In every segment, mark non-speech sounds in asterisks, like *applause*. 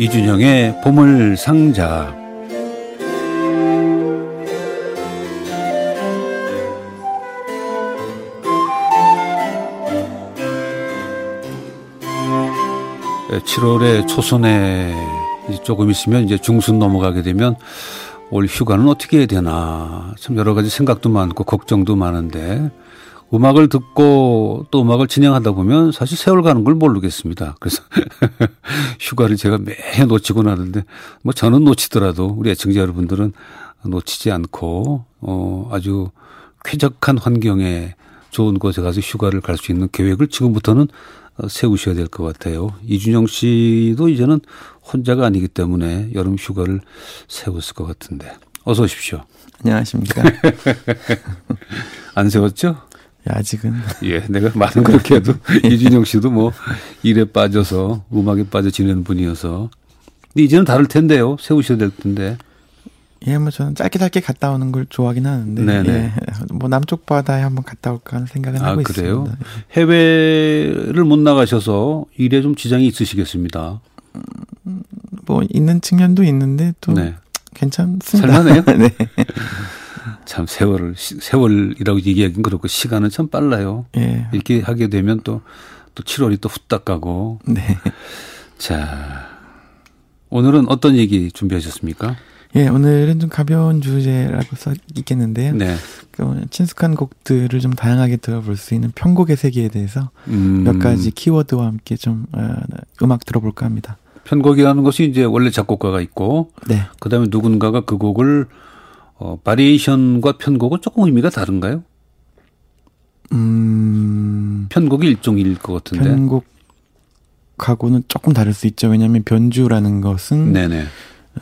이준영의 보물상자. 네, 7월에 초선에 조금 있으면 이제 중순 넘어가게 되면 올 휴가는 어떻게 해야 되나. 참 여러 가지 생각도 많고 걱정도 많은데 음악을 듣고 또 음악을 진행하다 보면 사실 세월 가는 걸 모르겠습니다. 그래서 *laughs* 휴가를 제가 매해 놓치고 나는데 뭐 저는 놓치더라도 우리 애청자 여러분들은 놓치지 않고 어 아주 쾌적한 환경에 좋은 곳에 가서 휴가를 갈 수 있는 계획을 지금부터는 세우셔야 될 것 같아요. 이준영 씨도 이제는 혼자가 아니기 때문에 여름 휴가를 세웠을 것 같은데 어서 오십시오. 안녕하십니까. *laughs* 안 세웠죠? 예, 아직은. 예, 내가 말은 그렇게 해도 *laughs* 이준영 씨도 뭐 일에 빠져서 음악에 빠져 지내는 분이어서. 근데 이제는 다를 텐데요. 세우셔야 될 텐데. 예, 뭐 저는 짧게 짧게 갔다 오는 걸 좋아하긴 하는데. 네네. 예, 뭐 남쪽 바다에 한번 갔다 올까 하는 생각은 아, 하고 그래요? 있습니다. 해외를 못 나가셔서 일에 좀 지장이 있으시겠습니다. 음, 뭐 있는 측면도 있는데 또 네. 괜찮습니다. 살만해요? *laughs* 네. *laughs* 참 세월을 세월이라고 얘기하긴 그렇고 시간은 참 빨라요. 예. 이렇게 하게 되면 또또 7월이 또 후딱 가고. 네. 자. 오늘은 어떤 얘기 준비하셨습니까? 예, 오늘은 좀 가벼운 주제라고 써 있겠는데요. 네. 그 친숙한 곡들을 좀 다양하게 들어볼 수 있는 편곡의 세계에 대해서 음. 몇 가지 키워드와 함께 좀 어, 음악 들어볼까 합니다. 편곡이라는 것이 이제 원래 작곡가가 있고, 네. 그다음에 누군가가 그 곡을 어, 바리에이션과 편곡은 조금 의미가 다른가요? 음. 편곡이 일종일 것 같은데. 편곡하고는 조금 다를 수 있죠. 왜냐하면 변주라는 것은 네네.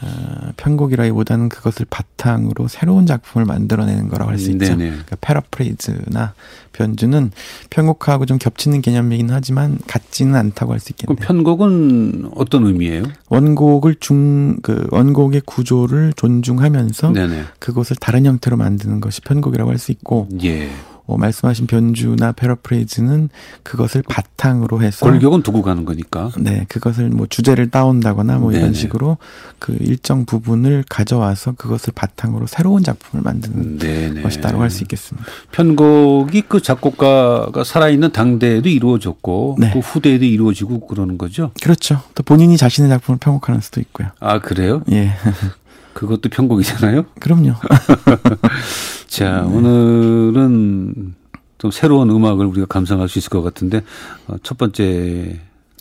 어, 편곡이라기보다는 그것을 바탕으로 새로운 작품을 만들어내는 거라고 할 수 있죠. 네네. 그러니까 패러프레이즈나 변주는 편곡하고 좀 겹치는 개념이긴 하지만 같지는 않다고 할 수 있겠네요. 그럼 편곡은 어떤 의미예요? 원곡을 중, 그 원곡의 구조를 존중하면서 네네. 그것을 다른 형태로 만드는 것이 편곡이라고 할 수 있고 예. 어, 말씀하신 변주나 패러프레이즈는 그것을 바탕으로 해서 골격은 두고 가는 거니까. 네, 그것을 뭐 주제를 따온다거나 뭐 네네. 이런 식으로 그 일정 부분을 가져와서 그것을 바탕으로 새로운 작품을 만드는 네네. 것이다라고 할 수 있겠습니다. 편곡이 그 작곡가가 살아있는 당대에도 이루어졌고 네. 그 후대에도 이루어지고 그러는 거죠. 그렇죠. 또 본인이 자신의 작품을 편곡하는 수도 있고요. 아 그래요? 예. *laughs* 그것도 편곡이잖아요. 그럼요. *laughs* 자, 네. 오늘은 좀 새로운 음악을 우리가 감상할 수 있을 것 같은데 어, 첫 번째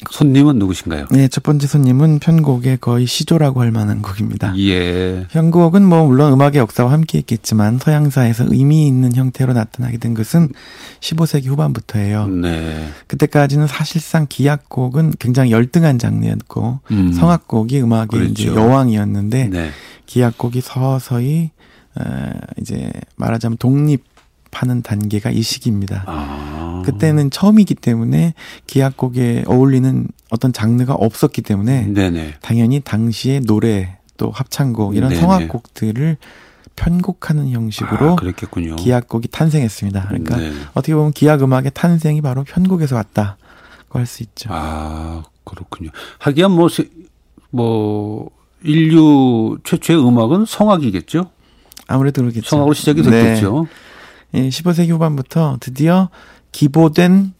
손님은 누구신가요? 네, 첫 번째 손님은 편곡의 거의 시조라고 할 만한 곡입니다. 예. 편곡은 뭐 물론 음악의 역사와 함께 있겠지만 서양사에서 의미 있는 형태로 나타나게 된 것은 15세기 후반부터예요. 네. 그때까지는 사실상 기악곡은 굉장히 열등한 장르였고 음. 성악곡이 음악의 그렇죠. 이제 여왕이었는데 네. 기악곡이 서서히 어, 이제 말하자면 독립 하는 단계가 이 시기입니다. 아. 그때는 처음이기 때문에 기악곡에 어울리는 어떤 장르가 없었기 때문에 네네. 당연히 당시의 노래 또 합창곡 이런 네네. 성악곡들을 편곡하는 형식으로 아, 기악곡이 탄생했습니다. 그러니까 네. 어떻게 보면 기악 음악의 탄생이 바로 편곡에서 왔다고 할수 있죠. 아 그렇군요. 하기야 뭐뭐 뭐 인류 최초의 음악은 성악이겠죠? 아무래도 그렇겠죠. 성악으로 시작이 됐겠죠. 네. 예, 15세기 후반부터 드디어 기보된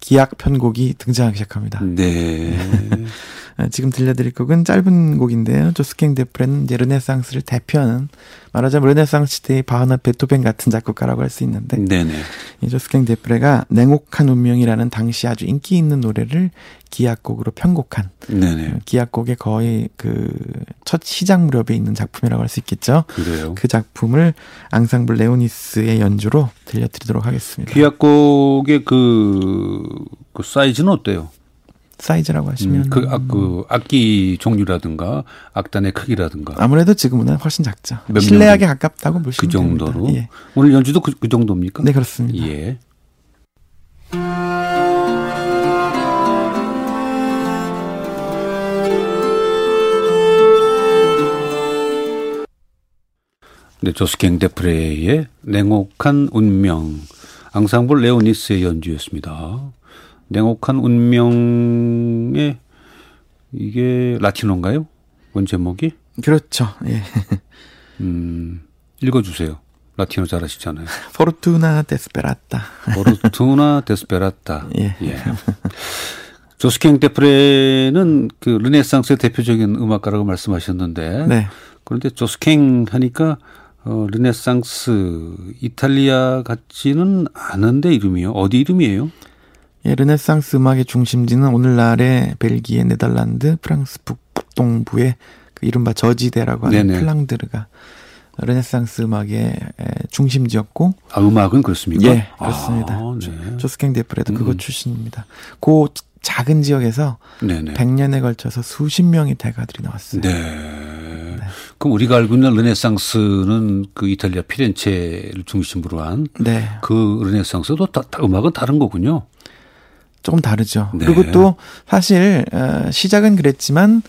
기악 편곡이 등장하기 시작합니다. 네. *laughs* 아, 지금 들려드릴 곡은 짧은 곡인데요. 조스캥 데프레는 이제 르네상스를 대표하는 말하자면 르네상스 시대의 바흐나 베토벤 같은 작곡가라고 할 수 있는데 네네. 이 조스캥 데프레가 냉혹한 운명이라는 당시 아주 인기 있는 노래를 기악곡으로 편곡한 네네. 어, 기악곡의 거의 그 첫 시작 무렵에 있는 작품이라고 할 수 있겠죠. 그래요. 그 작품을 앙상블 레오니스의 연주로 들려드리도록 하겠습니다. 기악곡의 그, 그 사이즈는 어때요? 사이즈라고 하시면 음, 그, 악, 그 악기 종류라든가 악단의 크기라든가 아무래도 지금은 훨씬 작죠. 실내악에 가깝다고 보시면 그 정도로. 예. 오늘 연주도 그, 그 정도입니까? 네 그렇습니다. 예. 네, 조스갱 데프레의 냉혹한 운명, 앙상블 레오니스의 연주였습니다. 냉혹한 운명의 이게 라틴어인가요? 원 제목이? 그렇죠. 예. *laughs* 음, 읽어주세요. 라틴어 잘하시잖아요. Fortuna desperata. Fortuna desperata. 예. 예. 조스캥 데프레는 그 르네상스의 대표적인 음악가라고 말씀하셨는데. 네. 그런데 조스캥 하니까 어, 르네상스 이탈리아 같지는 않은데 이름이요. 어디 이름이에요? 예, 르네상스 음악의 중심지는 오늘날의 벨기에, 네덜란드, 프랑스 북동부의 그 이른바 저지대라고 하는 네네. 플랑드르가 르네상스 음악의 중심지였고. 아, 음악은 그렇습니까? 예, 그렇습니다. 아, 네. 조스캥 데프레도 음. 그거 출신입니다. 그 작은 지역에서 네네. 100년에 걸쳐서 수십 명의 대가들이 나왔어요. 네. 네. 그럼 우리가 알고 있는 르네상스는 그 이탈리아 피렌체를 중심으로 한그 네. 그 르네상스도 다, 다 음악은 다른 거군요. 조금 다르죠. 네. 그리고 또 사실 어, 시작은 그랬지만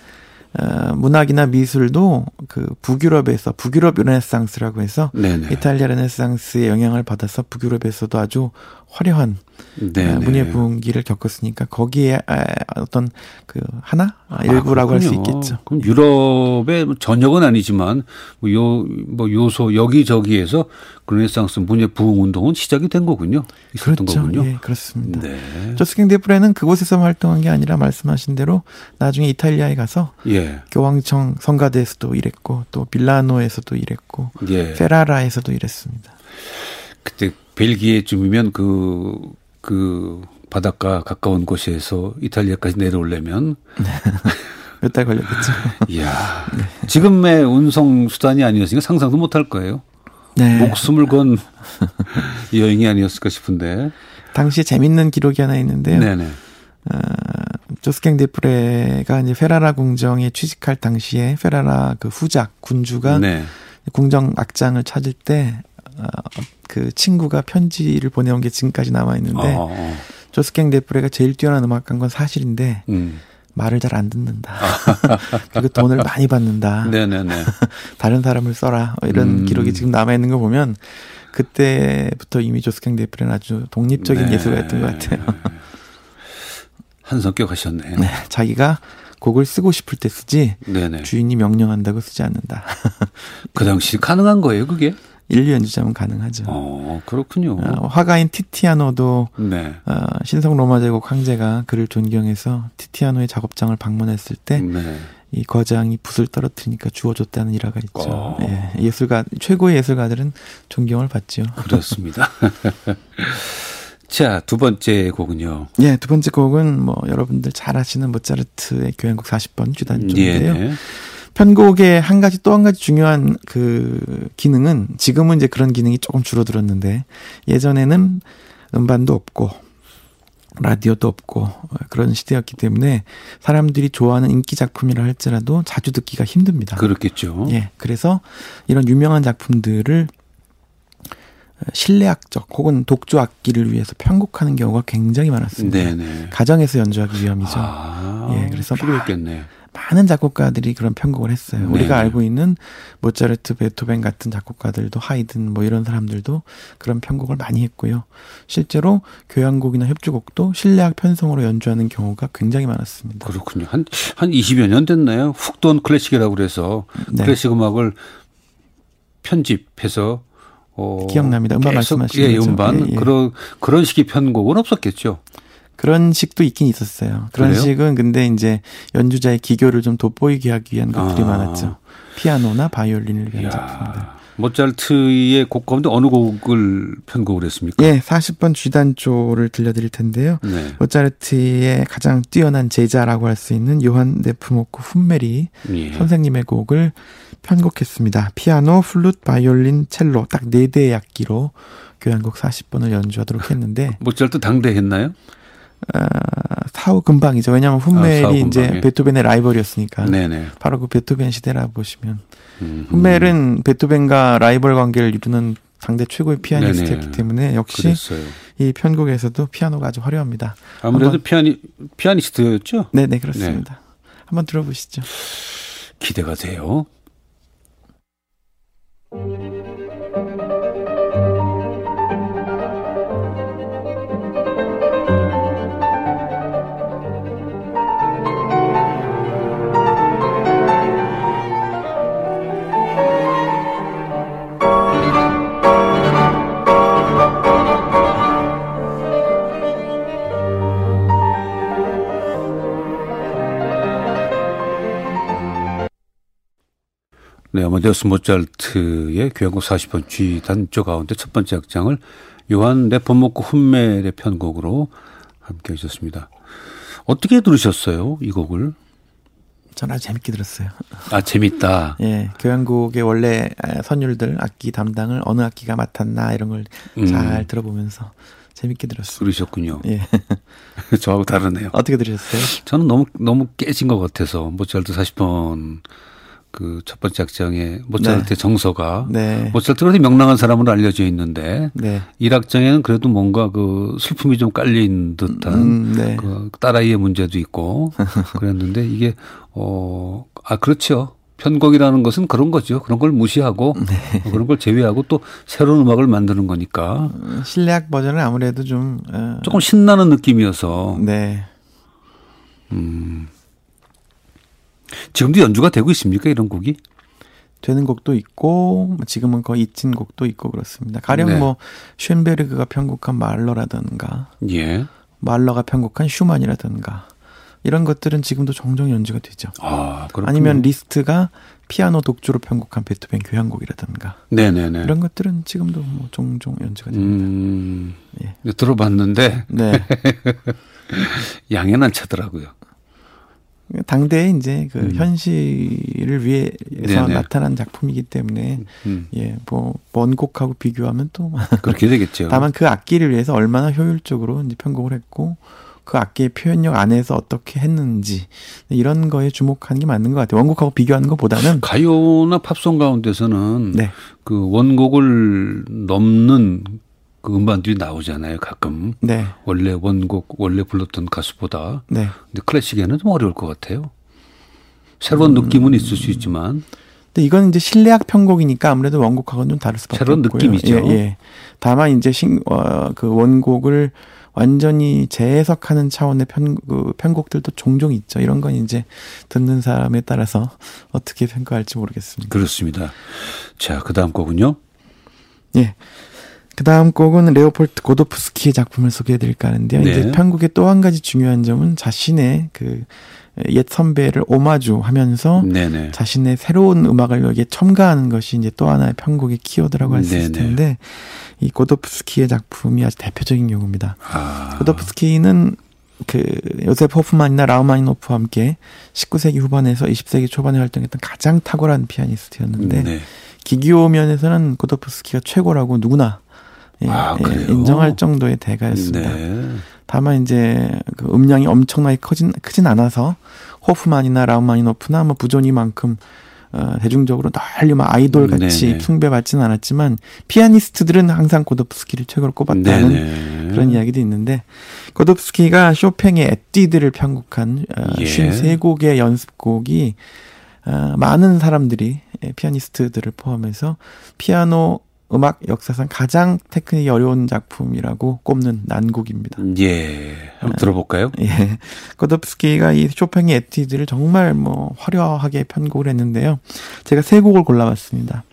어, 문학이나 미술도 그 북유럽에서 북유럽 르네상스라고 해서 네네. 이탈리아 르네상스의 영향을 받아서 북유럽에서도 아주 화려한 네네. 어, 문예 부흥기를 겪었으니까 거기에 어떤 그 하나 아, 일부라고 할수 있겠죠. 그럼 유럽의 전역은 아니지만 뭐요뭐 요소 여기저기에서 르네상스 문예 부흥 운동은 시작이 된 거군요. 그렇죠. 거군요. 예, 그렇습니다. 네. 조스킹 데프레는 그곳에서 활동한 게 아니라 말씀하신 대로 나중에 이탈리아에 가서 예. 교황청 성가대에서도 일했고 또 빌라노에서도 일했고 예. 페라라에서도 일했습니다. 그때 벨기에쯤이면 그, 그 바닷가 가까운 곳에서 이탈리아까지 내려오려면 *laughs* 몇달 걸렸겠죠. 이야. 네. 지금의 운송 수단이 아니었으니까 상상도 못할 거예요. 네. 목숨을 건 *laughs* 여행이 아니었을까 싶은데. 당시 재밌는 기록이 하나 있는데요. 네네. 어, 조스캥 데프레가 이제 페라라 궁정에 취직할 당시에 페라라 그 후작 군주가 네. 궁정 악장을 찾을 때 어, 그 친구가 편지를 보내온 게 지금까지 남아 있는데 어, 어. 조스캥 데프레가 제일 뛰어난 음악가인 건 사실인데 음. 말을 잘 안 듣는다. *laughs* 그리고 돈을 많이 받는다. 네네네. *laughs* 다른 사람을 써라. 뭐 이런 음. 기록이 지금 남아 있는 거 보면 그때부터 이미 조스캥 데프레는 아주 독립적인 네. 예술가였던 것 같아요. *laughs* 한 성격 하셨네. 네, 자기가 곡을 쓰고 싶을 때 쓰지 네네. 주인이 명령한다고 쓰지 않는다. 그 당시 가능한 거예요, 그게? 인류 연주자면 가능하죠. 어, 그렇군요. 어, 화가인 티티아노도 네. 어, 신성 로마 제국 황제가 그를 존경해서 티티아노의 작업장을 방문했을 때이 네. 거장이 붓을 떨어뜨리니까 주워줬다는 일화가 있죠. 어. 예, 예술가 최고의 예술가들은 존경을 받죠. 그렇습니다. *laughs* 자, 두 번째 곡은요. 예, 두 번째 곡은 뭐 여러분들 잘 아시는 모차르트의 교향곡 40번 주단조인데요. 예. 편곡의 한 가지 또 한 가지 중요한 그 기능은 지금은 이제 그런 기능이 조금 줄어들었는데 예전에는 음반도 없고 라디오도 없고 그런 시대였기 때문에 사람들이 좋아하는 인기 작품이라 할지라도 자주 듣기가 힘듭니다. 그렇겠죠. 예. 그래서 이런 유명한 작품들을 실내악적 혹은 독주 악기를 위해서 편곡하는 경우가 굉장히 많았습니다. 네네. 가정에서 연주하기 위함이죠. 아, 예. 그래서 필요했겠네. 많은 작곡가들이 그런 편곡을 했어요. 네. 우리가 알고 있는 모차르트, 베토벤 같은 작곡가들도 하이든 뭐 이런 사람들도 그런 편곡을 많이 했고요. 실제로 교향곡이나 협주곡도 실내악 편성으로 연주하는 경우가 굉장히 많았습니다. 그렇군요. 한, 한 20여 년 됐나요? 훅돈 클래식이라고 그래서 네. 클래식 음악을 편집해서 어, 기억납니다. 음반 말씀하시는 예, 음반 예, 예. 그런 그런 식의 편곡은 없었겠죠. 그런 식도 있긴 있었어요. 그런 그래요? 식은 근데 이제 연주자의 기교를 좀 돋보이게 하기 위한 것들이 아. 많았죠. 피아노나 바이올린을 위한 작품들. 모차르트의 곡 가운데 어느 곡을 편곡을 했습니까? 예, 40번 쥐단조를 들려드릴 텐데요. 네. 모차르트의 가장 뛰어난 제자라고 할 수 있는 요한 네프모크 훈메리 예. 선생님의 곡을 편곡했습니다. 피아노, 플룻, 바이올린, 첼로 딱 네 대의 악기로 교향곡 40번을 연주하도록 했는데 *laughs* 모차르트 당대했나요? 어, 사후 근방이죠. 왜냐하면 훈멜이 아, 이제 베토벤의 라이벌이었으니까. 네네. 바로 그 베토벤 시대라 보시면 음, 훈멜은 베토벤과 라이벌 관계를 이루는 상대 최고의 피아니스트였기 때문에 역시 그랬어요. 이 편곡에서도 피아노가 아주 화려합니다. 아무래도 피아니 피아니스트였죠. 네네 그렇습니다. 네. 한번 들어보시죠. 기대가 돼요. 네, 아마데우스 모차르트의 교향곡 40번 G 단조 가운데 첫 번째 악장을 요한 네포모크 훈멜의 편곡으로 함께 하셨습니다. 어떻게 들으셨어요? 이 곡을? 전 아주 재밌게 들었어요. 아, 재밌다. *laughs* 예, 교향곡의 원래 선율들, 악기 담당을 어느 악기가 맡았나 이런 걸잘 음. 들어보면서 재밌게 들었어요. 그러셨군요. 예. *laughs* 저하고 다르네요. 어떻게 들으셨어요? 저는 너무, 너무 깨진 것 같아서, 모차르트 40번 그 첫 번째 악장에 모차르트의 네. 정서가 네. 모차르트가 명랑한 사람으로 알려져 있는데 네. 1악장에는 그래도 뭔가 그 슬픔이 좀 있는 듯한 음, 네. 그 딸아이의 문제도 있고 *laughs* 그랬는데 이게 어아 그렇죠. 편곡이라는 것은 그런 거죠. 그런 걸 무시하고 네. 그런 걸 제외하고 또 새로운 음악을 만드는 거니까. 음, 실내악 버전은 아무래도 좀 어. 조금 신나는 느낌이어서. 네. 음. 지금도 연주가 되고 있습니까 이런 곡이? 되는 곡도 있고 지금은 거의 잊힌 곡도 있고 그렇습니다. 가령 네. 뭐 쉔베르그가 편곡한 말러라든가, 예. 말러가 편곡한 슈만이라든가 이런 것들은 지금도 종종 연주가 되죠. 아, 아니면 리스트가 피아노 독주로 편곡한 베토벤 교향곡이라든가. 네네네. 이런 것들은 지금도 뭐 종종 연주가 됩니다. 음, 예. 들어봤는데. 네. *laughs* 양해는 차더라고요. 당대에 이제 그 음. 현실을 위해서 네네. 나타난 작품이기 때문에 음. 예, 뭐 원곡하고 비교하면 또 *laughs* 그렇게 되겠죠. 다만 그 악기를 위해서 얼마나 효율적으로 이제 편곡을 했고 그 악기의 표현력 안에서 어떻게 했는지 이런 거에 주목하는 게 맞는 것 같아요. 원곡하고 비교하는 것보다는 가요나 팝송 가운데서는 네. 그 원곡을 넘는 그 음반들이 나오잖아요, 가끔. 네. 원래 원곡, 원래 불렀던 가수보다. 네. 근데 클래식에는 좀 어려울 것 같아요. 새로운 음. 느낌은 있을 수 있지만. 근데 이건 이제 실내악 편곡이니까 아무래도 원곡하고는 좀 다를 수밖에 새로운 없고요. 느낌이죠. 예, 예. 다만 이제 신, 어, 그 원곡을 완전히 재해석하는 차원의 편, 그 편곡들도 종종 있죠. 이런 건 이제 듣는 사람에 따라서 *laughs* 어떻게 평가할지 모르겠습니다. 그렇습니다. 자, 그 다음 곡은요? 예. 그 다음 곡은 레오폴트 고도프스키의 작품을 소개해드릴까 하는데요. 네. 이제 편곡의 또 한 가지 중요한 점은 자신의 그 옛 선배를 오마주하면서 네네. 자신의 새로운 음악을 여기에 첨가하는 것이 이제 또 하나의 편곡의 키워드라고 할 수 있을 텐데 이 고도프스키의 작품이 아주 대표적인 경우입니다. 아. 고도프스키는 그 요셉 호프만이나 라우마니노프와 함께 19세기 후반에서 20세기 초반에 활동했던 가장 탁월한 피아니스트였는데 네. 기교 면에서는 고도프스키가 최고라고 누구나 예, 아, 예, 인정할 정도의 대가였습니다. 네. 다만 이제 그 음량이 엄청나게 커진 크진 않아서 호프만이나 라우마니노프나 뭐 부조니만큼 어, 대중적으로 널리 막 아이돌 같이 네네. 숭배받지는 않았지만 피아니스트들은 항상 고도프스키를 최고로 꼽았다는 네네. 그런 이야기도 있는데 고도프스키가 쇼팽의 에뛰드를 편곡한 어, 예. 53곡의 연습곡이 어, 많은 사람들이 예, 피아니스트들을 포함해서 피아노 음악 역사상 가장 테크닉이 어려운 작품이라고 꼽는 난곡입니다. 예. 한번 들어볼까요? 예. 고도프스키가 이 쇼팽의 에뛰드를 정말 뭐 화려하게 편곡을 했는데요. 제가 세 곡을 골라봤습니다.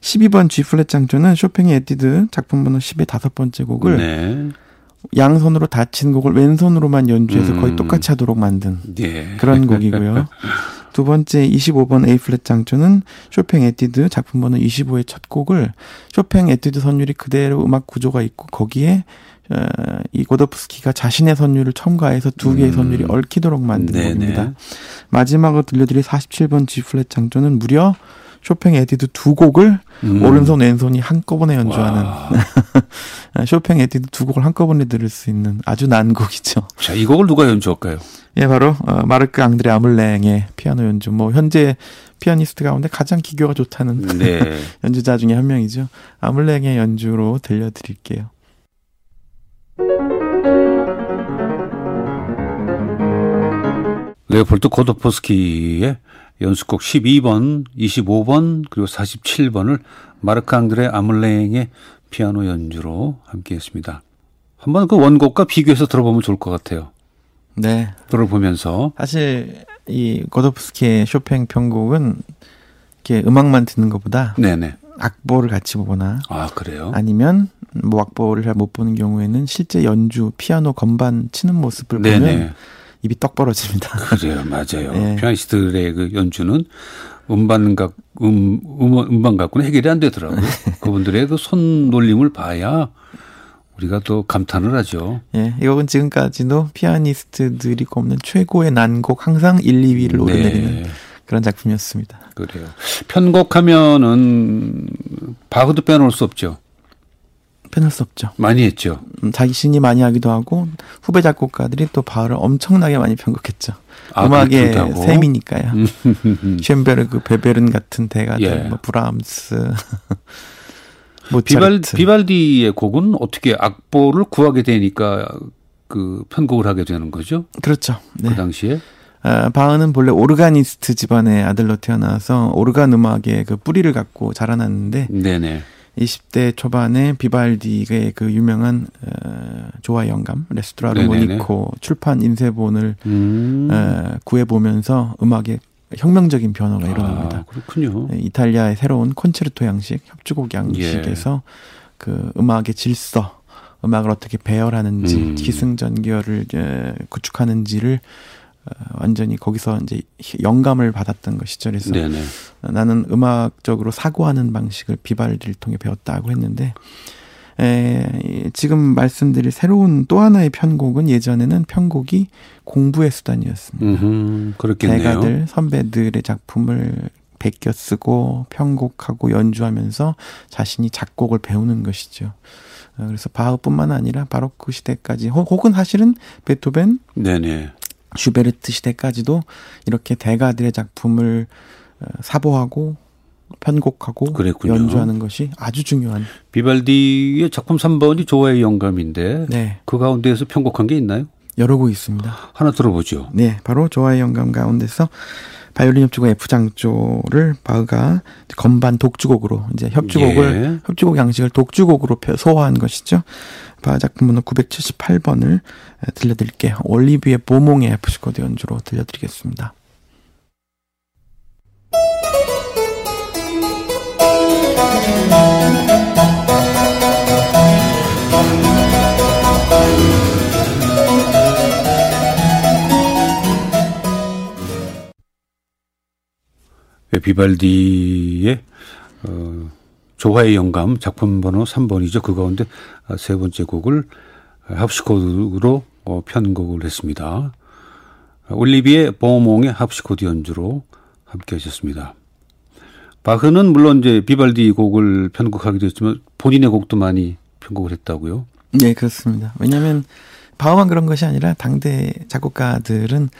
12번 G 플랫 장조는 쇼팽의 에뛰드 작품 번호 10의 다섯 번째 곡을 네. 양손으로 닫힌 곡을 왼손으로만 연주해서 음. 거의 똑같이 하도록 만든 예. 그런 곡이고요. *laughs* 두 번째 25번 A 플랫 장조는 쇼팽 에뛰드 작품 번호 25의 첫 곡을 쇼팽 에뛰드 선율이 그대로 음악 구조가 있고 거기에 어, 이 고도프스키가 자신의 선율을 첨가해서 두 개의 음. 선율이 얽히도록 만든 네네. 곡입니다. 마지막으로 들려드릴 47번 G 플랫 장조는 무려 쇼팽 에뛰드 두 곡을 음. 오른손 왼손이 한꺼번에 연주하는 *laughs* 쇼팽 에뛰드 두 곡을 한꺼번에 들을 수 있는 아주 난 곡이죠. 자, 이 곡을 누가 연주할까요? 예, 바로 어, 마르크 앙드레 아믈랭의 피아노 연주. 뭐 현재 피아니스트 가운데 가장 기교가 좋다는 네. *laughs* 연주자 중에 한 명이죠. 아믈랭의 연주로 들려드릴게요. 레오폴드 고도프스키의 연습곡 12번, 25번, 그리고 47번을 마르크 앙드레 아물랭의 피아노 연주로 함께 했습니다. 한번 그 원곡과 비교해서 들어보면 좋을 것 같아요. 네. 들어보면서. 사실 이 고도프스키의 쇼팽 편곡은 이렇게 음악만 듣는 것보다 네네. 악보를 같이 보거나 아 그래요? 아니면 뭐 악보를 잘 못 보는 경우에는 실제 연주 피아노 건반 치는 모습을 네네. 보면 입이 떡 벌어집니다. *laughs* 그래요, 맞아요. 네. 피아니스트의 그 연주는 음반 각 음, 음 음반 갖고는 해결이 안 되더라고요. *laughs* 그분들의 그 손놀림을 봐야 우리가 또 감탄을 하죠. 예, 이 곡은 지금까지도 피아니스트들이 꼽는 최고의 난곡 항상 1, 2위를 오르내리는 네. 그런 작품이었습니다. 그래요. 편곡하면은 바흐도 빼놓을 수 없죠. 빼놓을 수 없죠. 많이 했죠. 음, 자기 신이 많이 하기도 하고 후배 작곡가들이 또 바흐를 엄청나게 많이 편곡했죠. 아, 음악의 그렇다고? 셈이니까요. *laughs* 쉔베르그, 베베른 같은 대가들, 예. 뭐 브람스. *laughs* 비발, 비발디의 곡은 어떻게 악보를 구하게 되니까 그 편곡을 하게 되는 거죠? 그렇죠. 네. 그 당시에 아, 바흐는 본래 오르가니스트 집안의 아들로 태어나서 오르간 음악의 그 뿌리를 갖고 자라났는데 네네. 20대 초반에 비발디의 그 유명한 어, 조화 영감 L'estro armonico 출판 인쇄본을 음. 어, 구해보면서 음악의 혁명적인 변화가 아, 일어납니다. 그렇군요. 네, 이탈리아의 새로운 콘체르토 양식, 협주곡 양식에서 예. 그 음악의 질서, 음악을 어떻게 배열하는지, 음. 기승전결을 에, 구축하는지를 어, 완전히 거기서 이제 영감을 받았던 것이죠. 그래서 네네. 나는 음악적으로 사고하는 방식을 비발디를 통해 배웠다고 했는데 에, 지금 말씀드릴 새로운 또 하나의 편곡은 예전에는 편곡이 공부의 수단이었습니다. 음흠, 그렇겠네요. 대가들 선배들의 작품을 베껴 쓰고 편곡하고 연주하면서 자신이 작곡을 배우는 것이죠. 어, 그래서 바흐뿐만 아니라 바로크 시대까지 혹은 사실은 베토벤, 네네. 슈베르트 시대까지도 이렇게 대가들의 작품을 어, 사보하고 편곡하고 그랬군요. 연주하는 것이 아주 중요한. 비발디의 작품 3번이 조화의 영감인데 네. 그 가운데에서 편곡한 게 있나요? 여러 곡 있습니다. 하나 들어보죠. 네, 바로 조화의 영감 가운데서 바이올린 협주곡 F장조를 바흐가 건반 독주곡으로 이제 협주곡을 예. 협주곡 양식을 독주곡으로 소화한 것이죠. 바흐 작품 번호 978번을 들려드릴게요. 올리비에 보몽의 F시코드 연주로 들려드리겠습니다. 비발디의 어, 조화의 영감 작품 번호 3번이죠. 그 가운데 세 번째 곡을 합시코드로 어, 편곡을 했습니다. 올리비에 보몽의 합시코드 연주로 함께 하셨습니다. 바흐는 물론 이제 비발디 곡을 편곡하기도 했지만 본인의 곡도 많이 편곡을 했다고요? 네, 그렇습니다. 왜냐하면 바흐만 그런 것이 아니라 당대 작곡가들은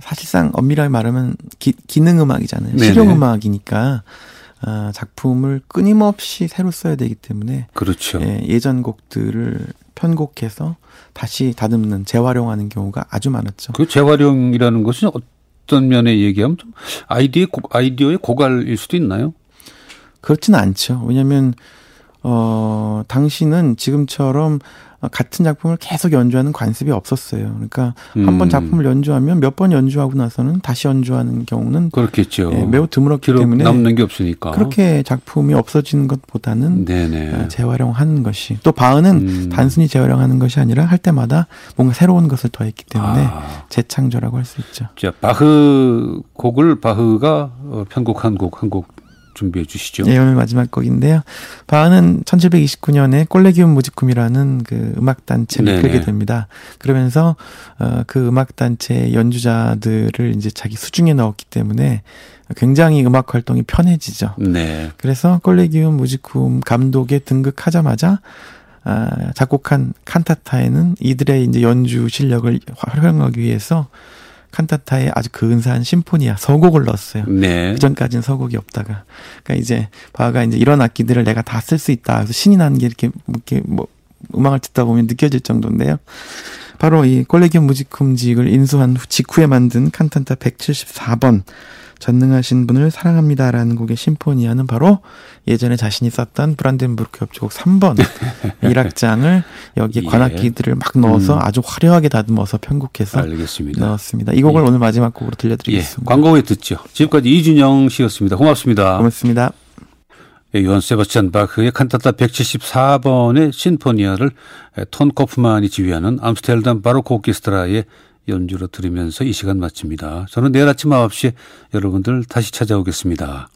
사실상 엄밀하게 말하면 기, 기능 음악이잖아요. 실용 음악이니까 아, 작품을 끊임없이 새로 써야 되기 때문에 그렇죠. 예, 예전 곡들을 편곡해서 다시 다듬는 재활용하는 경우가 아주 많았죠. 그 재활용이라는 것은 어떤 면에 얘기하면 좀 아이디어 아이디어의 고갈일 수도 있나요? 그렇지는 않죠. 왜냐하면 어 당시는 지금처럼 같은 작품을 계속 연주하는 관습이 없었어요. 그러니까 음. 한번 작품을 연주하면 몇 번 연주하고 나서는 다시 연주하는 경우는 그렇겠죠. 예, 매우 드물었기 때문에 남는 게 없으니까 그렇게 작품이 없어지는 것보다는 네네. 어, 재활용하는 것이 또 바흐는 음. 단순히 재활용하는 것이 아니라 할 때마다 뭔가 새로운 것을 더했기 때문에 아. 재창조라고 할 수 있죠. 자 바흐 곡을 바흐가 어, 편곡한 곡 한곡 준비해 주시죠. 네, 오늘 마지막 곡인데요. 바흐는 1729년에 콜레기움 무지쿰이라는 그 음악 단체를 네네. 풀게 됩니다. 그러면서 어, 그 음악 단체 연주자들을 이제 자기 수중에 넣었기 때문에 굉장히 음악 활동이 편해지죠. 네. 그래서 콜레기움 무지쿰 감독에 등극하자마자 아, 작곡한 칸타타에는 이들의 이제 연주 실력을 활용하기 위해서 칸타타에 아주 근사한 심포니아 서곡을 넣었어요. 네. 그 전까지는 서곡이 없다가. 그러니까 이제 바가 이제 이런 악기들을 내가 다 쓸 수 있다. 그래서 신이 나는 게 이렇게 이렇게 뭐 음악을 듣다 보면 느껴질 정도인데요. 바로 이 콜레기움 무지쿰직을 인수한 직후에 만든 칸탄타 174번 전능하신 분을 사랑합니다라는 곡의 심포니아는 바로 예전에 자신이 썼던 브란덴부르크 협주곡 3번 1악장을 *laughs* 여기에 예. 관악기들을 막 넣어서 음. 아주 화려하게 다듬어서 편곡해서 알겠습니다. 넣었습니다. 이 곡을 예. 오늘 마지막 곡으로 들려드리겠습니다. 예. 광고 후에 듣죠. 지금까지 이준영 씨였습니다. 고맙습니다. 고맙습니다. 예, 요한 세바스찬 바흐의 칸타타 174번의 심포니아를 톤 코프만이 지휘하는 암스테르담 바로크 오케스트라의 연주로 들으면서 이 시간 마칩니다. 저는 내일 아침 9시에 여러분들 다시 찾아오겠습니다.